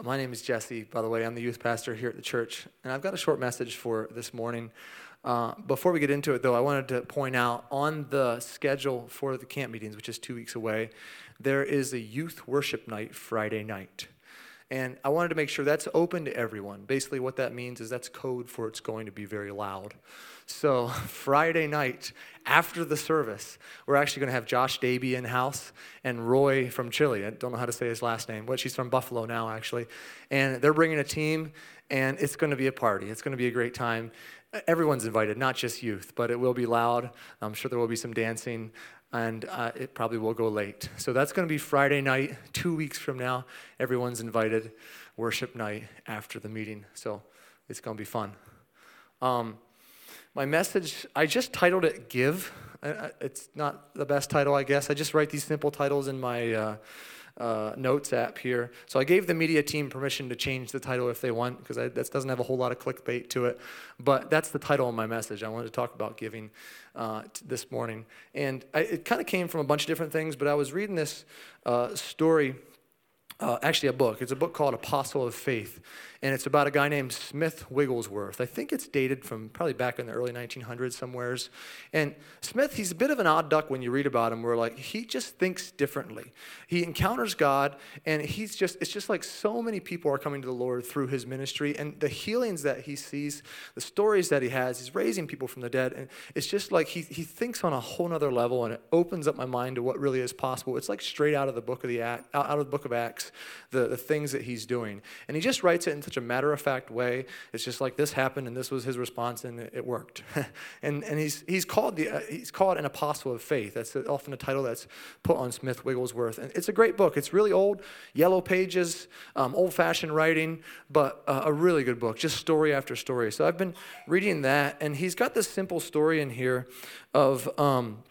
My name is Jesse, by the way. I'm the youth pastor here at the church, and I've got a short message for this morning. Uh, before we get into it, though, I wanted to point out on the schedule for the camp meetings, which is two weeks away, there is a youth worship night Friday night. And I wanted to make sure that's open to everyone. Basically, what that means is that's code for it's going to be very loud. So, Friday night after the service, we're actually going to have Josh Davey in house and Roy from Chile. I don't know how to say his last name, but she's from Buffalo now, actually. And they're bringing a team, and it's going to be a party. It's going to be a great time. Everyone's invited, not just youth, but it will be loud. I'm sure there will be some dancing and uh, it probably will go late. So that's going to be Friday night, two weeks from now. Everyone's invited, worship night after the meeting. So it's going to be fun. Um, my message, I just titled it Give. It's not the best title, I guess. I just write these simple titles in my. Uh, uh, notes app here. So I gave the media team permission to change the title if they want, because that doesn't have a whole lot of clickbait to it. But that's the title of my message. I wanted to talk about giving uh, this morning. And I, it kind of came from a bunch of different things, but I was reading this uh, story uh, actually a book. It's a book called Apostle of Faith, and it's about a guy named Smith Wigglesworth. I think it's dated from probably back in the early 1900s somewheres. And Smith, he's a bit of an odd duck when you read about him. Where like he just thinks differently. He encounters God, and he's just it's just like so many people are coming to the Lord through his ministry, and the healings that he sees, the stories that he has. He's raising people from the dead, and it's just like he he thinks on a whole nother level, and it opens up my mind to what really is possible. It's like straight out of the book of the Act, out of the book of Acts the, the things that he's doing. And he just writes it in such a matter of fact way. It's just like this happened and this was his response and it, it worked. and and he's, he's, called the, uh, he's called an apostle of faith. That's often a title that's put on Smith Wigglesworth. And it's a great book. It's really old, yellow pages, um, old fashioned writing, but uh, a really good book, just story after story. So I've been reading that, and he's got this simple story in here of. Um,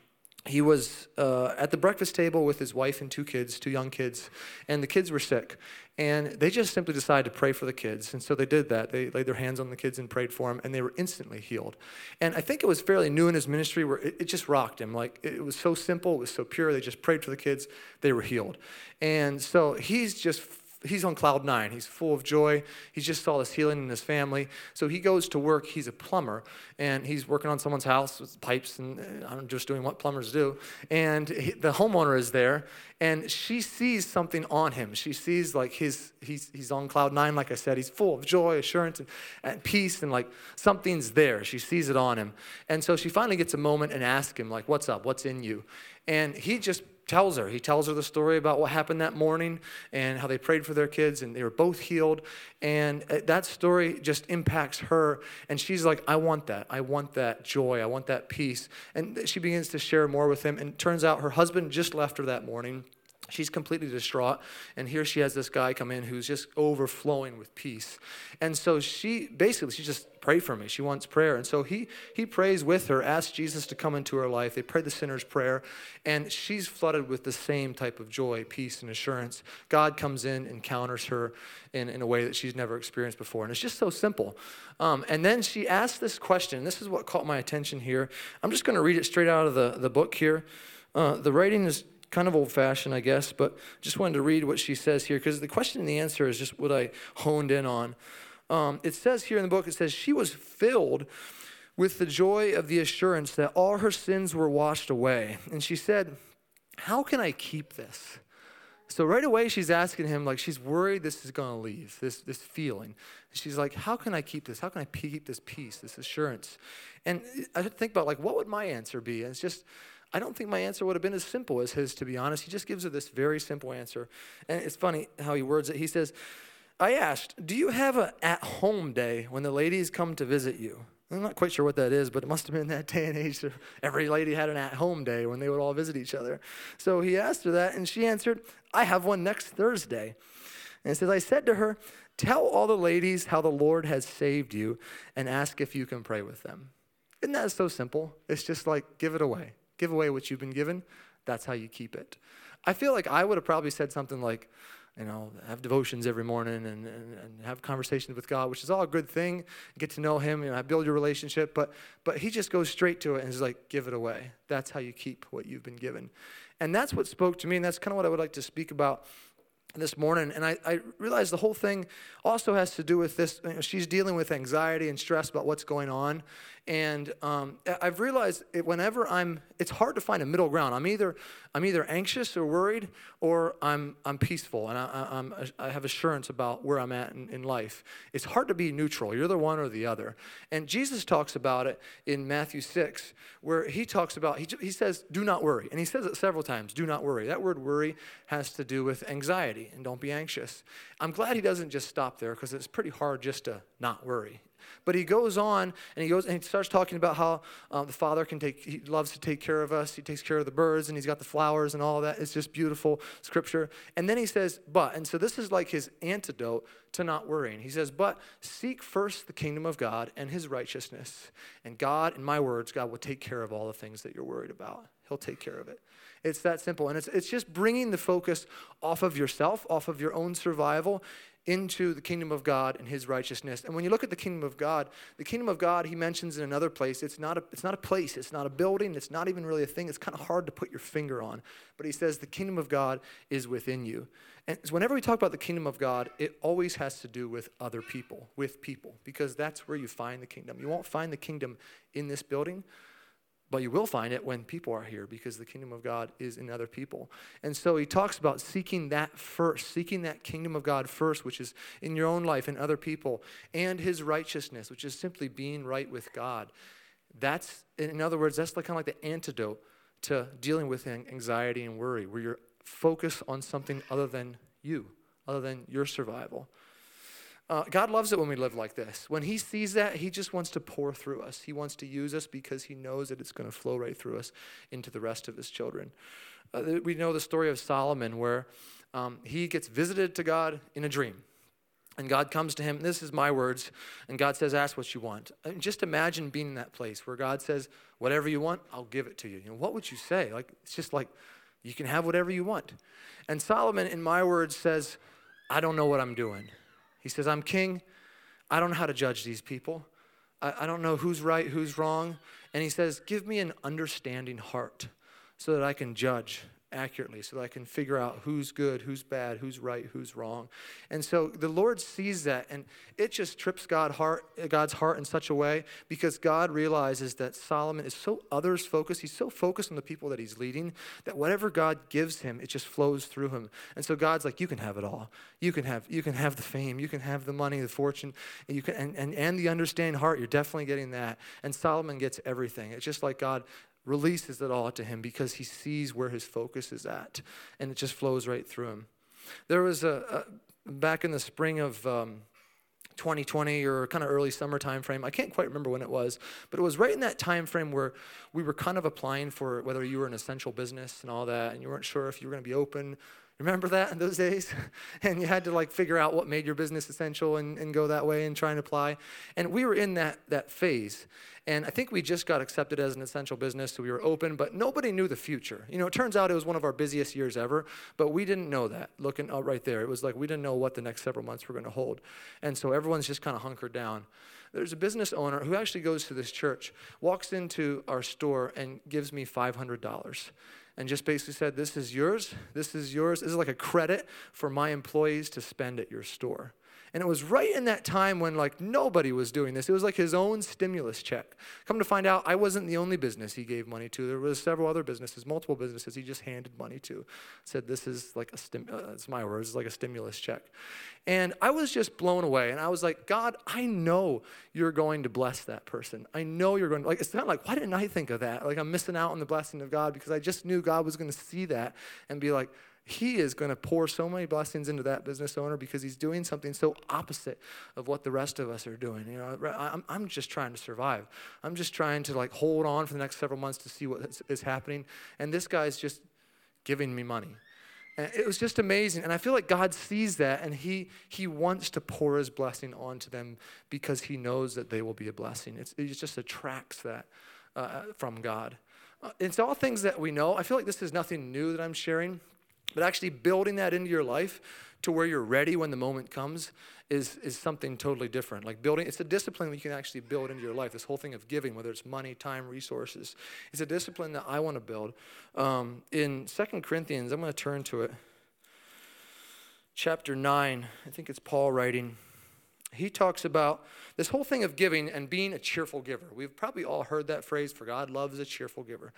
he was uh, at the breakfast table with his wife and two kids, two young kids, and the kids were sick. And they just simply decided to pray for the kids. And so they did that. They laid their hands on the kids and prayed for them, and they were instantly healed. And I think it was fairly new in his ministry where it, it just rocked him. Like it was so simple, it was so pure. They just prayed for the kids, they were healed. And so he's just he's on cloud nine. He's full of joy. He just saw this healing in his family. So he goes to work. He's a plumber, and he's working on someone's house with pipes, and uh, I'm just doing what plumbers do. And he, the homeowner is there, and she sees something on him. She sees like his he's he's on cloud nine. Like I said, he's full of joy, assurance, and, and peace, and like something's there. She sees it on him, and so she finally gets a moment and asks him like, "What's up? What's in you?" And he just tells her. He tells her the story about what happened that morning and how they prayed for their kids and they were both healed. And uh, that story just impacts her. And she's like, I want that. I want that joy. I want that peace. And she begins to share more with him. And turns out her husband just left her that morning. She's completely distraught. And here she has this guy come in who's just overflowing with peace. And so she basically, she just pray for me. She wants prayer. And so he, he prays with her, asks Jesus to come into her life. They pray the sinner's prayer. And she's flooded with the same type of joy, peace, and assurance. God comes in, encounters her in, in a way that she's never experienced before. And it's just so simple. Um, and then she asks this question. This is what caught my attention here. I'm just going to read it straight out of the, the book here. Uh, the writing is kind of old fashioned, I guess, but just wanted to read what she says here because the question and the answer is just what I honed in on. Um, it says here in the book, it says, she was filled with the joy of the assurance that all her sins were washed away. And she said, How can I keep this? So right away she's asking him, like she's worried this is gonna leave, this this feeling. She's like, How can I keep this? How can I keep this peace, this assurance? And I think about like what would my answer be? And it's just I don't think my answer would have been as simple as his, to be honest. He just gives her this very simple answer. And it's funny how he words it. He says, I asked, Do you have an at home day when the ladies come to visit you? I'm not quite sure what that is, but it must have been that day and age. Every lady had an at home day when they would all visit each other. So he asked her that, and she answered, I have one next Thursday. And it says, I said to her, Tell all the ladies how the Lord has saved you and ask if you can pray with them. Isn't that so simple? It's just like give it away. Give away what you've been given. That's how you keep it. I feel like I would have probably said something like, you know, have devotions every morning and, and, and, have conversations with God, which is all a good thing. Get to know Him, you know, build your relationship. But but He just goes straight to it and is like, give it away. That's how you keep what you've been given, and that's what spoke to me, and that's kind of what I would like to speak about this morning, and I, I realized the whole thing also has to do with this. You know, she's dealing with anxiety and stress about what's going on, and um, I've realized whenever I'm, it's hard to find a middle ground. I'm either I'm either anxious or worried, or I'm I'm peaceful, and I, I'm, I have assurance about where I'm at in, in life. It's hard to be neutral. You're the one or the other. And Jesus talks about it in Matthew six, where he talks about he he says, "Do not worry," and he says it several times. Do not worry. That word worry has to do with anxiety, and don't be anxious. I'm glad he doesn't just stop there because it's pretty hard just to not worry. But he goes on and he goes and he starts talking about how um, the Father can take, he loves to take care of us. He takes care of the birds and he's got the flowers and all that. It's just beautiful scripture. And then he says, but, and so this is like his antidote to not worrying. He says, but seek first the kingdom of God and his righteousness. And God, in my words, God will take care of all the things that you're worried about. He'll take care of it. It's that simple. And it's, it's just bringing the focus off of yourself, off of your own survival, into the kingdom of God and his righteousness. And when you look at the kingdom of God, the kingdom of God, he mentions in another place, it's not a, it's not a place, it's not a building, it's not even really a thing. It's kind of hard to put your finger on. But he says the kingdom of God is within you. And whenever we talk about the kingdom of God, it always has to do with other people, with people, because that's where you find the kingdom. You won't find the kingdom in this building. But you will find it when people are here because the kingdom of God is in other people. And so he talks about seeking that first, seeking that kingdom of God first, which is in your own life and other people, and his righteousness, which is simply being right with God. That's, in other words, that's kind of like the antidote to dealing with anxiety and worry, where you're focused on something other than you, other than your survival. Uh, God loves it when we live like this. When He sees that, He just wants to pour through us. He wants to use us because He knows that it's going to flow right through us into the rest of His children. Uh, we know the story of Solomon where um, he gets visited to God in a dream. And God comes to him, this is my words, and God says, Ask what you want. And just imagine being in that place where God says, Whatever you want, I'll give it to you. you know, what would you say? Like, it's just like, you can have whatever you want. And Solomon, in my words, says, I don't know what I'm doing. He says, I'm king. I don't know how to judge these people. I, I don't know who's right, who's wrong. And he says, Give me an understanding heart so that I can judge accurately so that I can figure out who's good, who's bad, who's right, who's wrong. And so the Lord sees that and it just trips God heart, God's heart in such a way because God realizes that Solomon is so others focused. He's so focused on the people that he's leading that whatever God gives him, it just flows through him. And so God's like, you can have it all. You can have, you can have the fame, you can have the money, the fortune, and you can, and, and, and the understanding heart. You're definitely getting that. And Solomon gets everything. It's just like God releases it all to him because he sees where his focus is at and it just flows right through him. There was a, a back in the spring of um, 2020 or kind of early summer time frame i can't quite remember when it was but it was right in that time frame where we were kind of applying for whether you were an essential business and all that and you weren't sure if you were going to be open Remember that in those days? and you had to like figure out what made your business essential and, and go that way and try and apply. And we were in that, that phase. And I think we just got accepted as an essential business, so we were open, but nobody knew the future. You know, it turns out it was one of our busiest years ever, but we didn't know that. Looking up right there, it was like we didn't know what the next several months were going to hold. And so everyone's just kind of hunkered down. There's a business owner who actually goes to this church, walks into our store, and gives me $500 and just basically said, This is yours. This is yours. This is like a credit for my employees to spend at your store. And it was right in that time when like nobody was doing this. It was like his own stimulus check. Come to find out, I wasn't the only business he gave money to. There was several other businesses, multiple businesses he just handed money to. Said this is like a stim. Uh, it's my words. It's like a stimulus check. And I was just blown away. And I was like, God, I know you're going to bless that person. I know you're going to like. It's not like why didn't I think of that? Like I'm missing out on the blessing of God because I just knew God was going to see that and be like he is going to pour so many blessings into that business owner because he's doing something so opposite of what the rest of us are doing. You know, I'm, I'm just trying to survive. I'm just trying to like hold on for the next several months to see what is happening. And this guy's just giving me money. And it was just amazing. And I feel like God sees that and he, he wants to pour his blessing onto them because he knows that they will be a blessing. It's, it just attracts that uh, from God. Uh, it's all things that we know. I feel like this is nothing new that I'm sharing. But actually building that into your life to where you're ready when the moment comes is, is something totally different. Like building, it's a discipline you can actually build into your life. This whole thing of giving, whether it's money, time, resources, it's a discipline that I want to build. Um, in Second Corinthians, I'm going to turn to it. chapter 9, I think it's Paul writing, he talks about this whole thing of giving and being a cheerful giver. We've probably all heard that phrase, for God loves a cheerful giver.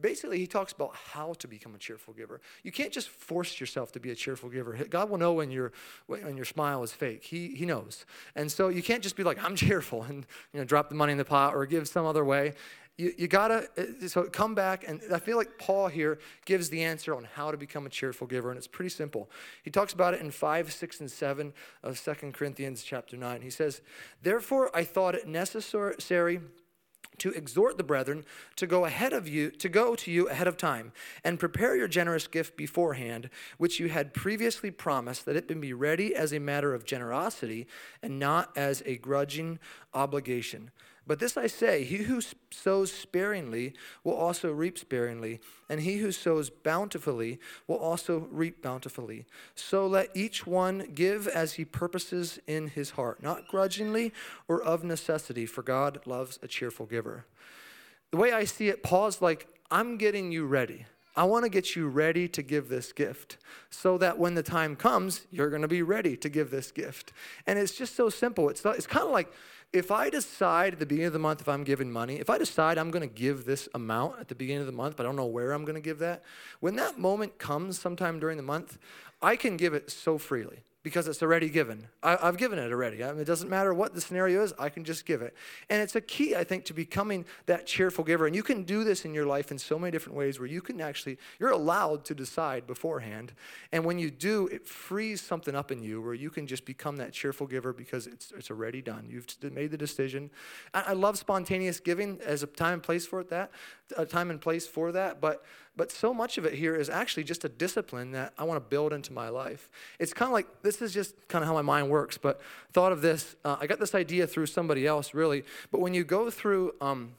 Basically, he talks about how to become a cheerful giver. You can't just force yourself to be a cheerful giver. God will know when, your when your smile is fake. He, he knows. And so you can't just be like, I'm cheerful and you know, drop the money in the pot or give some other way you, you gotta uh, so come back and i feel like paul here gives the answer on how to become a cheerful giver and it's pretty simple. He talks about it in 5 6 and 7 of 2 corinthians chapter 9 he says therefore i thought it necessary to exhort the brethren to go ahead of you to go to you ahead of time and prepare your generous gift beforehand which you had previously promised that it may be ready as a matter of generosity and not as a grudging obligation but this I say he who sows sparingly will also reap sparingly, and he who sows bountifully will also reap bountifully. So let each one give as he purposes in his heart, not grudgingly or of necessity, for God loves a cheerful giver. The way I see it, Paul's like, I'm getting you ready. I want to get you ready to give this gift so that when the time comes, you're going to be ready to give this gift. And it's just so simple. It's, it's kind of like, if I decide at the beginning of the month if I'm giving money, if I decide I'm going to give this amount at the beginning of the month, but I don't know where I'm going to give that, when that moment comes sometime during the month, I can give it so freely because it's already given. I, have given it already. I mean, it doesn't matter what the scenario is, I can just give it. And it's a key, I think, to becoming that cheerful giver. And you can do this in your life in so many different ways where you can actually, you're allowed to decide beforehand. And when you do, it frees something up in you where you can just become that cheerful giver because it's, it's already done. You've made the decision. I, I love spontaneous giving as a time and place for it, that, a time and place for that. But but so much of it here is actually just a discipline that I want to build into my life. It's kind of like this is just kind of how my mind works. But thought of this, uh, I got this idea through somebody else, really. But when you go through um,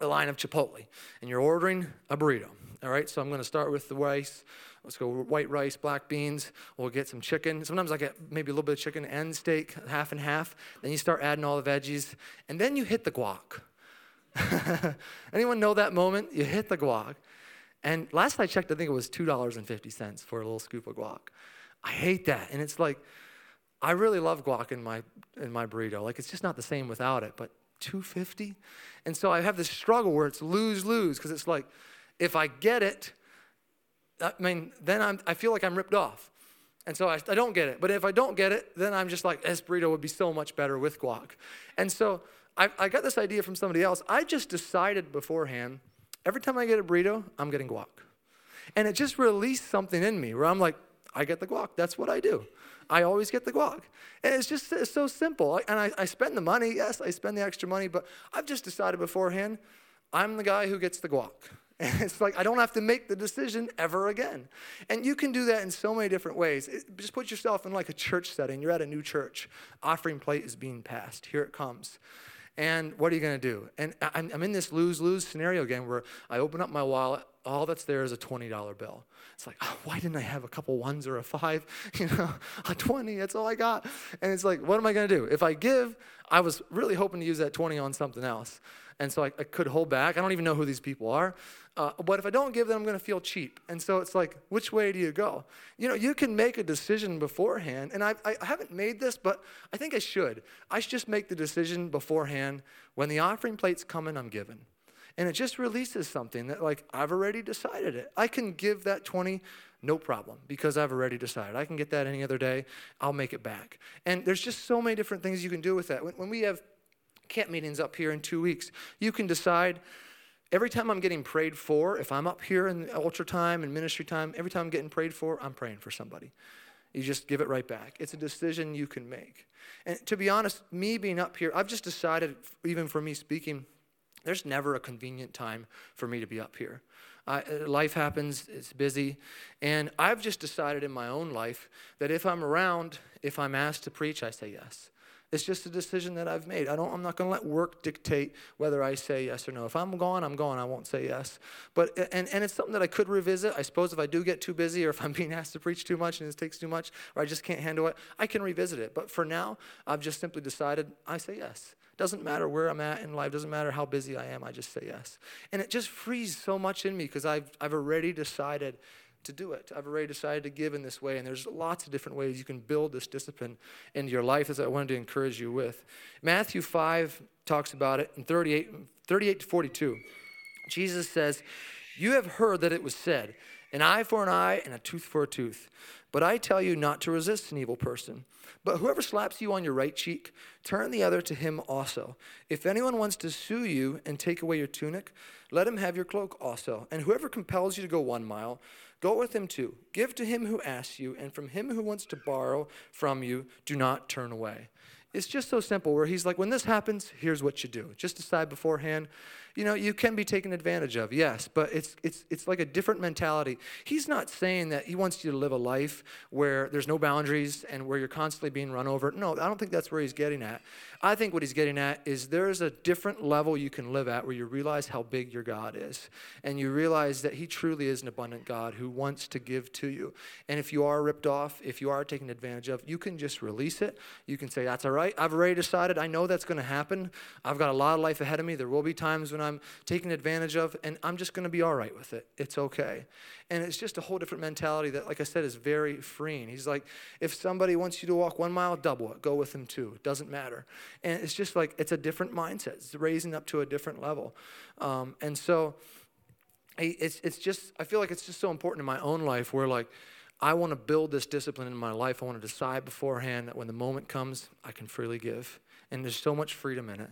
a line of Chipotle and you're ordering a burrito, all right. So I'm going to start with the rice. Let's go white rice, black beans. We'll get some chicken. Sometimes I get maybe a little bit of chicken and steak, half and half. Then you start adding all the veggies, and then you hit the guac. Anyone know that moment? You hit the guac. And last I checked, I think it was $2.50 for a little scoop of guac. I hate that. And it's like, I really love guac in my, in my burrito. Like, it's just not the same without it, but 250 And so I have this struggle where it's lose lose because it's like, if I get it, I mean, then I'm, I feel like I'm ripped off. And so I, I don't get it. But if I don't get it, then I'm just like, this burrito would be so much better with guac. And so I, I got this idea from somebody else. I just decided beforehand Every time I get a burrito, I'm getting guac. And it just released something in me where I'm like, I get the guac. That's what I do. I always get the guac. And it's just it's so simple. And I, I spend the money. Yes, I spend the extra money, but I've just decided beforehand, I'm the guy who gets the guac. And it's like I don't have to make the decision ever again. And you can do that in so many different ways. It, just put yourself in like a church setting. You're at a new church. Offering plate is being passed. Here it comes. And what are you going to do? And I'm, I'm in this lose lose scenario again where I open up my wallet, all that's there is a $20 bill. It's like, oh, why didn't I have a couple ones or a five? You know, a 20, that's all I got. And it's like, what am I going to do? If I give, I was really hoping to use that 20 on something else. And so I, I could hold back. I don't even know who these people are. Uh, but if I don't give them, I'm going to feel cheap. And so it's like, which way do you go? You know, you can make a decision beforehand. And I, I haven't made this, but I think I should. I should just make the decision beforehand. When the offering plate's coming, I'm giving. And it just releases something that, like, I've already decided it. I can give that 20 no problem because I've already decided. I can get that any other day. I'll make it back. And there's just so many different things you can do with that. When, when we have camp meetings up here in two weeks, you can decide every time I'm getting prayed for, if I'm up here in ultra time and ministry time, every time I'm getting prayed for, I'm praying for somebody. You just give it right back. It's a decision you can make. And to be honest, me being up here, I've just decided, even for me speaking, there's never a convenient time for me to be up here. Uh, life happens, it's busy. And I've just decided in my own life that if I'm around, if I'm asked to preach, I say yes. It's just a decision that I've made. I don't, I'm not going to let work dictate whether I say yes or no. If I'm gone, I'm gone. I won't say yes. But, and, and it's something that I could revisit. I suppose if I do get too busy or if I'm being asked to preach too much and it takes too much or I just can't handle it, I can revisit it. But for now, I've just simply decided I say yes. Doesn't matter where I'm at in life, doesn't matter how busy I am, I just say yes. And it just frees so much in me because I've, I've already decided to do it. I've already decided to give in this way. And there's lots of different ways you can build this discipline into your life, as I wanted to encourage you with. Matthew 5 talks about it in 38, 38 to 42. Jesus says, You have heard that it was said, an eye for an eye and a tooth for a tooth. But I tell you not to resist an evil person. But whoever slaps you on your right cheek, turn the other to him also. If anyone wants to sue you and take away your tunic, let him have your cloak also. And whoever compels you to go one mile, go with him too. Give to him who asks you, and from him who wants to borrow from you, do not turn away. It's just so simple where he's like, when this happens, here's what you do. Just decide beforehand you know, you can be taken advantage of, yes, but it's, it's, it's like a different mentality. He's not saying that he wants you to live a life where there's no boundaries and where you're constantly being run over. No, I don't think that's where he's getting at. I think what he's getting at is there's a different level you can live at where you realize how big your God is. And you realize that he truly is an abundant God who wants to give to you. And if you are ripped off, if you are taken advantage of, you can just release it. You can say, That's all right. I've already decided. I know that's going to happen. I've got a lot of life ahead of me. There will be times when I'm taken advantage of, and I'm just going to be all right with it. It's okay. And it's just a whole different mentality that, like I said, is very freeing. He's like, if somebody wants you to walk one mile, double it. Go with them too. It doesn't matter. And it's just like, it's a different mindset. It's raising up to a different level. Um, and so, it's, it's just, I feel like it's just so important in my own life where, like, I want to build this discipline in my life. I want to decide beforehand that when the moment comes, I can freely give. And there's so much freedom in it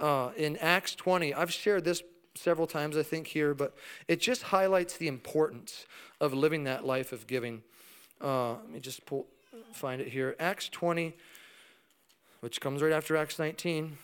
uh, in Acts 20. I've shared this several times, I think, here, but it just highlights the importance of living that life of giving. Uh, let me just pull, find it here. Acts 20, which comes right after Acts 19.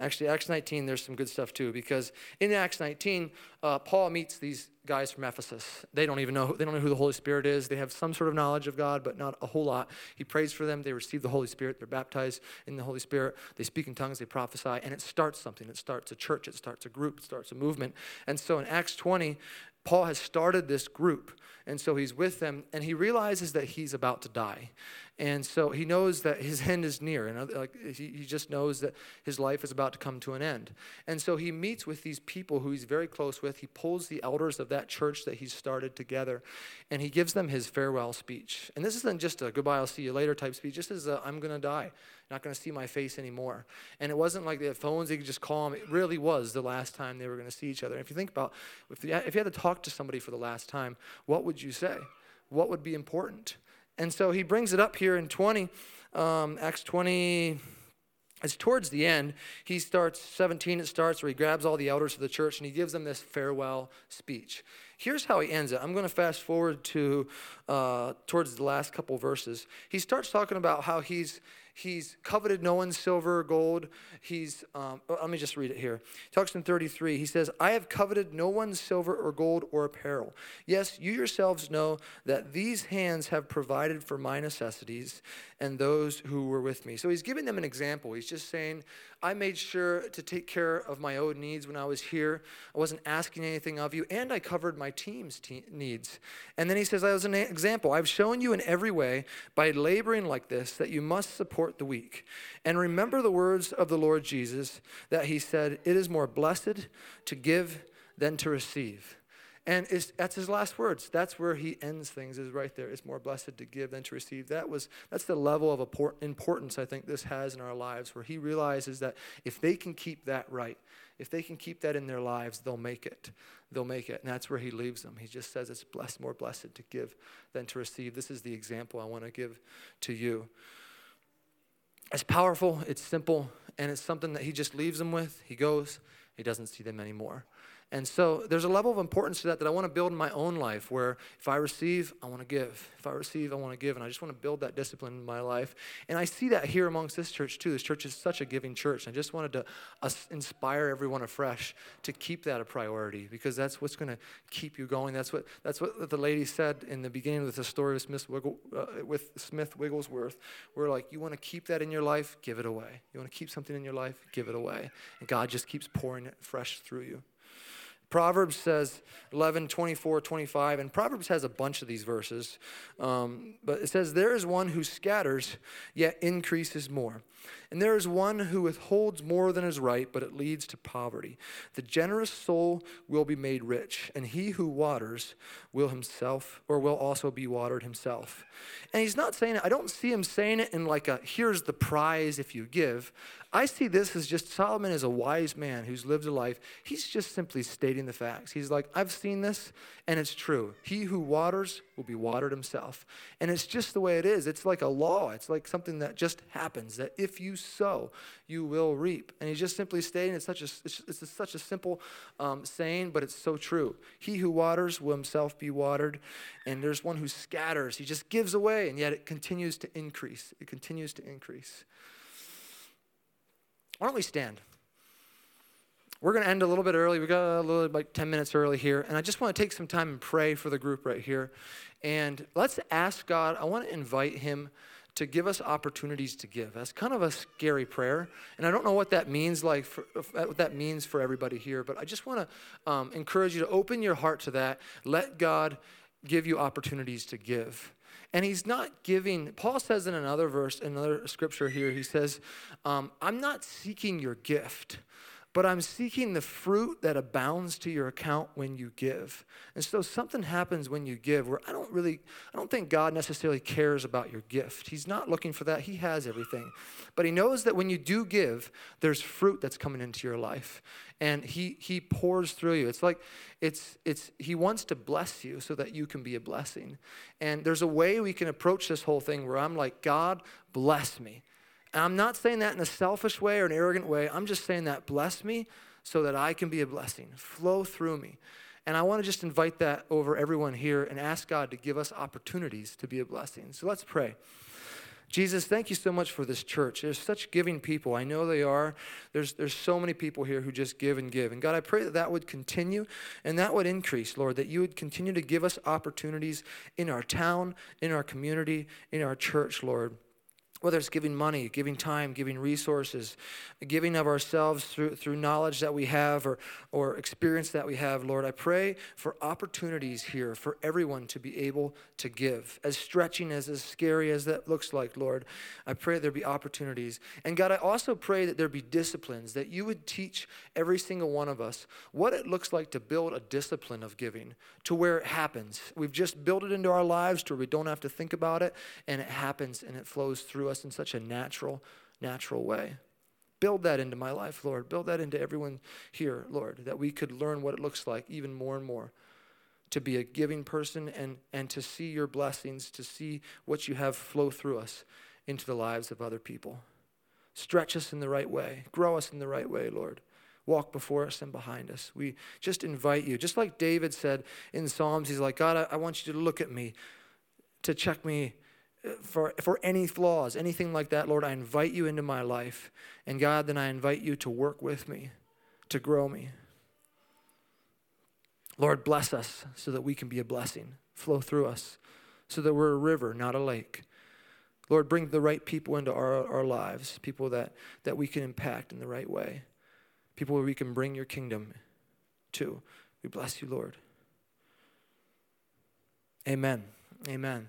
Actually, Acts 19, there's some good stuff too, because in Acts 19, uh, Paul meets these guys from Ephesus. They don't even know, they don't know who the Holy Spirit is. They have some sort of knowledge of God, but not a whole lot. He prays for them. They receive the Holy Spirit. They're baptized in the Holy Spirit. They speak in tongues. They prophesy. And it starts something. It starts a church. It starts a group. It starts a movement. And so in Acts 20, Paul has started this group. And so he's with them, and he realizes that he's about to die. And so he knows that his end is near, and uh, like he, he just knows that his life is about to come to an end. And so he meets with these people who he's very close with. He pulls the elders of that church that he's started together, and he gives them his farewell speech. And this isn't just a goodbye, I'll see you later type speech. This is a I'm going to die, not going to see my face anymore. And it wasn't like they had phones, they could just call him. It really was the last time they were going to see each other. And if you think about if you, if you had to talk to somebody for the last time, what would you say? What would be important? And so he brings it up here in 20, um, Acts 20. It's towards the end. He starts, 17 it starts, where he grabs all the elders of the church and he gives them this farewell speech. Here's how he ends it. I'm going to fast forward to uh, towards the last couple verses. He starts talking about how he's He's coveted no one's silver or gold. He's, um, oh, let me just read it here. He talks in 33. He says, I have coveted no one's silver or gold or apparel. Yes, you yourselves know that these hands have provided for my necessities and those who were with me. So he's giving them an example. He's just saying, I made sure to take care of my own needs when I was here. I wasn't asking anything of you, and I covered my team's te- needs. And then he says, I was an example, I've shown you in every way by laboring like this that you must support the weak. And remember the words of the Lord Jesus that he said, It is more blessed to give than to receive. And that's his last words. That's where he ends things, is right there. It's more blessed to give than to receive. That was, that's the level of importance I think this has in our lives, where he realizes that if they can keep that right, if they can keep that in their lives, they'll make it. They'll make it. And that's where he leaves them. He just says it's blessed, more blessed to give than to receive. This is the example I want to give to you. It's powerful, it's simple, and it's something that he just leaves them with. He goes, he doesn't see them anymore. And so there's a level of importance to that that I want to build in my own life where if I receive, I want to give. If I receive, I want to give. And I just want to build that discipline in my life. And I see that here amongst this church too. This church is such a giving church. I just wanted to uh, inspire everyone afresh to keep that a priority because that's what's going to keep you going. That's what, that's what the lady said in the beginning with the story of Smith, Wiggle, uh, with Smith Wigglesworth. Where like, you want to keep that in your life, give it away. You want to keep something in your life, give it away. And God just keeps pouring it fresh through you Proverbs says 11, 24, 25, and Proverbs has a bunch of these verses. Um, but it says, There is one who scatters, yet increases more. And there is one who withholds more than is right, but it leads to poverty. The generous soul will be made rich, and he who waters will himself, or will also be watered himself. And he's not saying it, I don't see him saying it in like a here's the prize if you give. I see this as just Solomon is a wise man who's lived a life. He's just simply stating the facts. He's like, I've seen this, and it's true. He who waters will be watered himself. And it's just the way it is. It's like a law, it's like something that just happens that if you sow, you will reap. And he's just simply stating it's such a, it's, it's such a simple um, saying, but it's so true. He who waters will himself be watered. And there's one who scatters, he just gives away, and yet it continues to increase. It continues to increase. Why don't we stand? We're going to end a little bit early. We got a little like 10 minutes early here. And I just want to take some time and pray for the group right here. And let's ask God, I want to invite Him to give us opportunities to give. That's kind of a scary prayer, and I don't know what that means like for, what that means for everybody here. But I just want to um, encourage you to open your heart to that. Let God give you opportunities to give. And he's not giving, Paul says in another verse, another scripture here, he says, um, I'm not seeking your gift but I'm seeking the fruit that abounds to your account when you give. And so something happens when you give where I don't really, I don't think God necessarily cares about your gift. He's not looking for that. He has everything. But He knows that when you do give, there's fruit that's coming into your life. And He, he pours through you. It's like, it's, it's, He wants to bless you so that you can be a blessing. And there's a way we can approach this whole thing where I'm like, God, bless me. And I'm not saying that in a selfish way or an arrogant way. I'm just saying that bless me so that I can be a blessing. Flow through me. And I want to just invite that over everyone here and ask God to give us opportunities to be a blessing. So let's pray. Jesus, thank you so much for this church. There's such giving people. I know they are. There's, there's so many people here who just give and give. And God, I pray that that would continue and that would increase, Lord, that you would continue to give us opportunities in our town, in our community, in our church, Lord whether it's giving money, giving time, giving resources, giving of ourselves through, through knowledge that we have or, or experience that we have, Lord, I pray for opportunities here for everyone to be able to give. As stretching as, as scary as that looks like, Lord, I pray there be opportunities. And God, I also pray that there be disciplines, that you would teach every single one of us what it looks like to build a discipline of giving to where it happens. We've just built it into our lives to where we don't have to think about it, and it happens and it flows through us us in such a natural, natural way. Build that into my life, Lord. Build that into everyone here, Lord, that we could learn what it looks like even more and more to be a giving person and, and to see your blessings, to see what you have flow through us into the lives of other people. Stretch us in the right way, grow us in the right way, Lord. Walk before us and behind us. We just invite you, just like David said in Psalms, he's like, God, I, I want you to look at me, to check me for, for any flaws, anything like that, Lord, I invite you into my life. And God, then I invite you to work with me, to grow me. Lord, bless us so that we can be a blessing, flow through us, so that we're a river, not a lake. Lord, bring the right people into our, our lives, people that, that we can impact in the right way, people where we can bring your kingdom to. We bless you, Lord. Amen. Amen.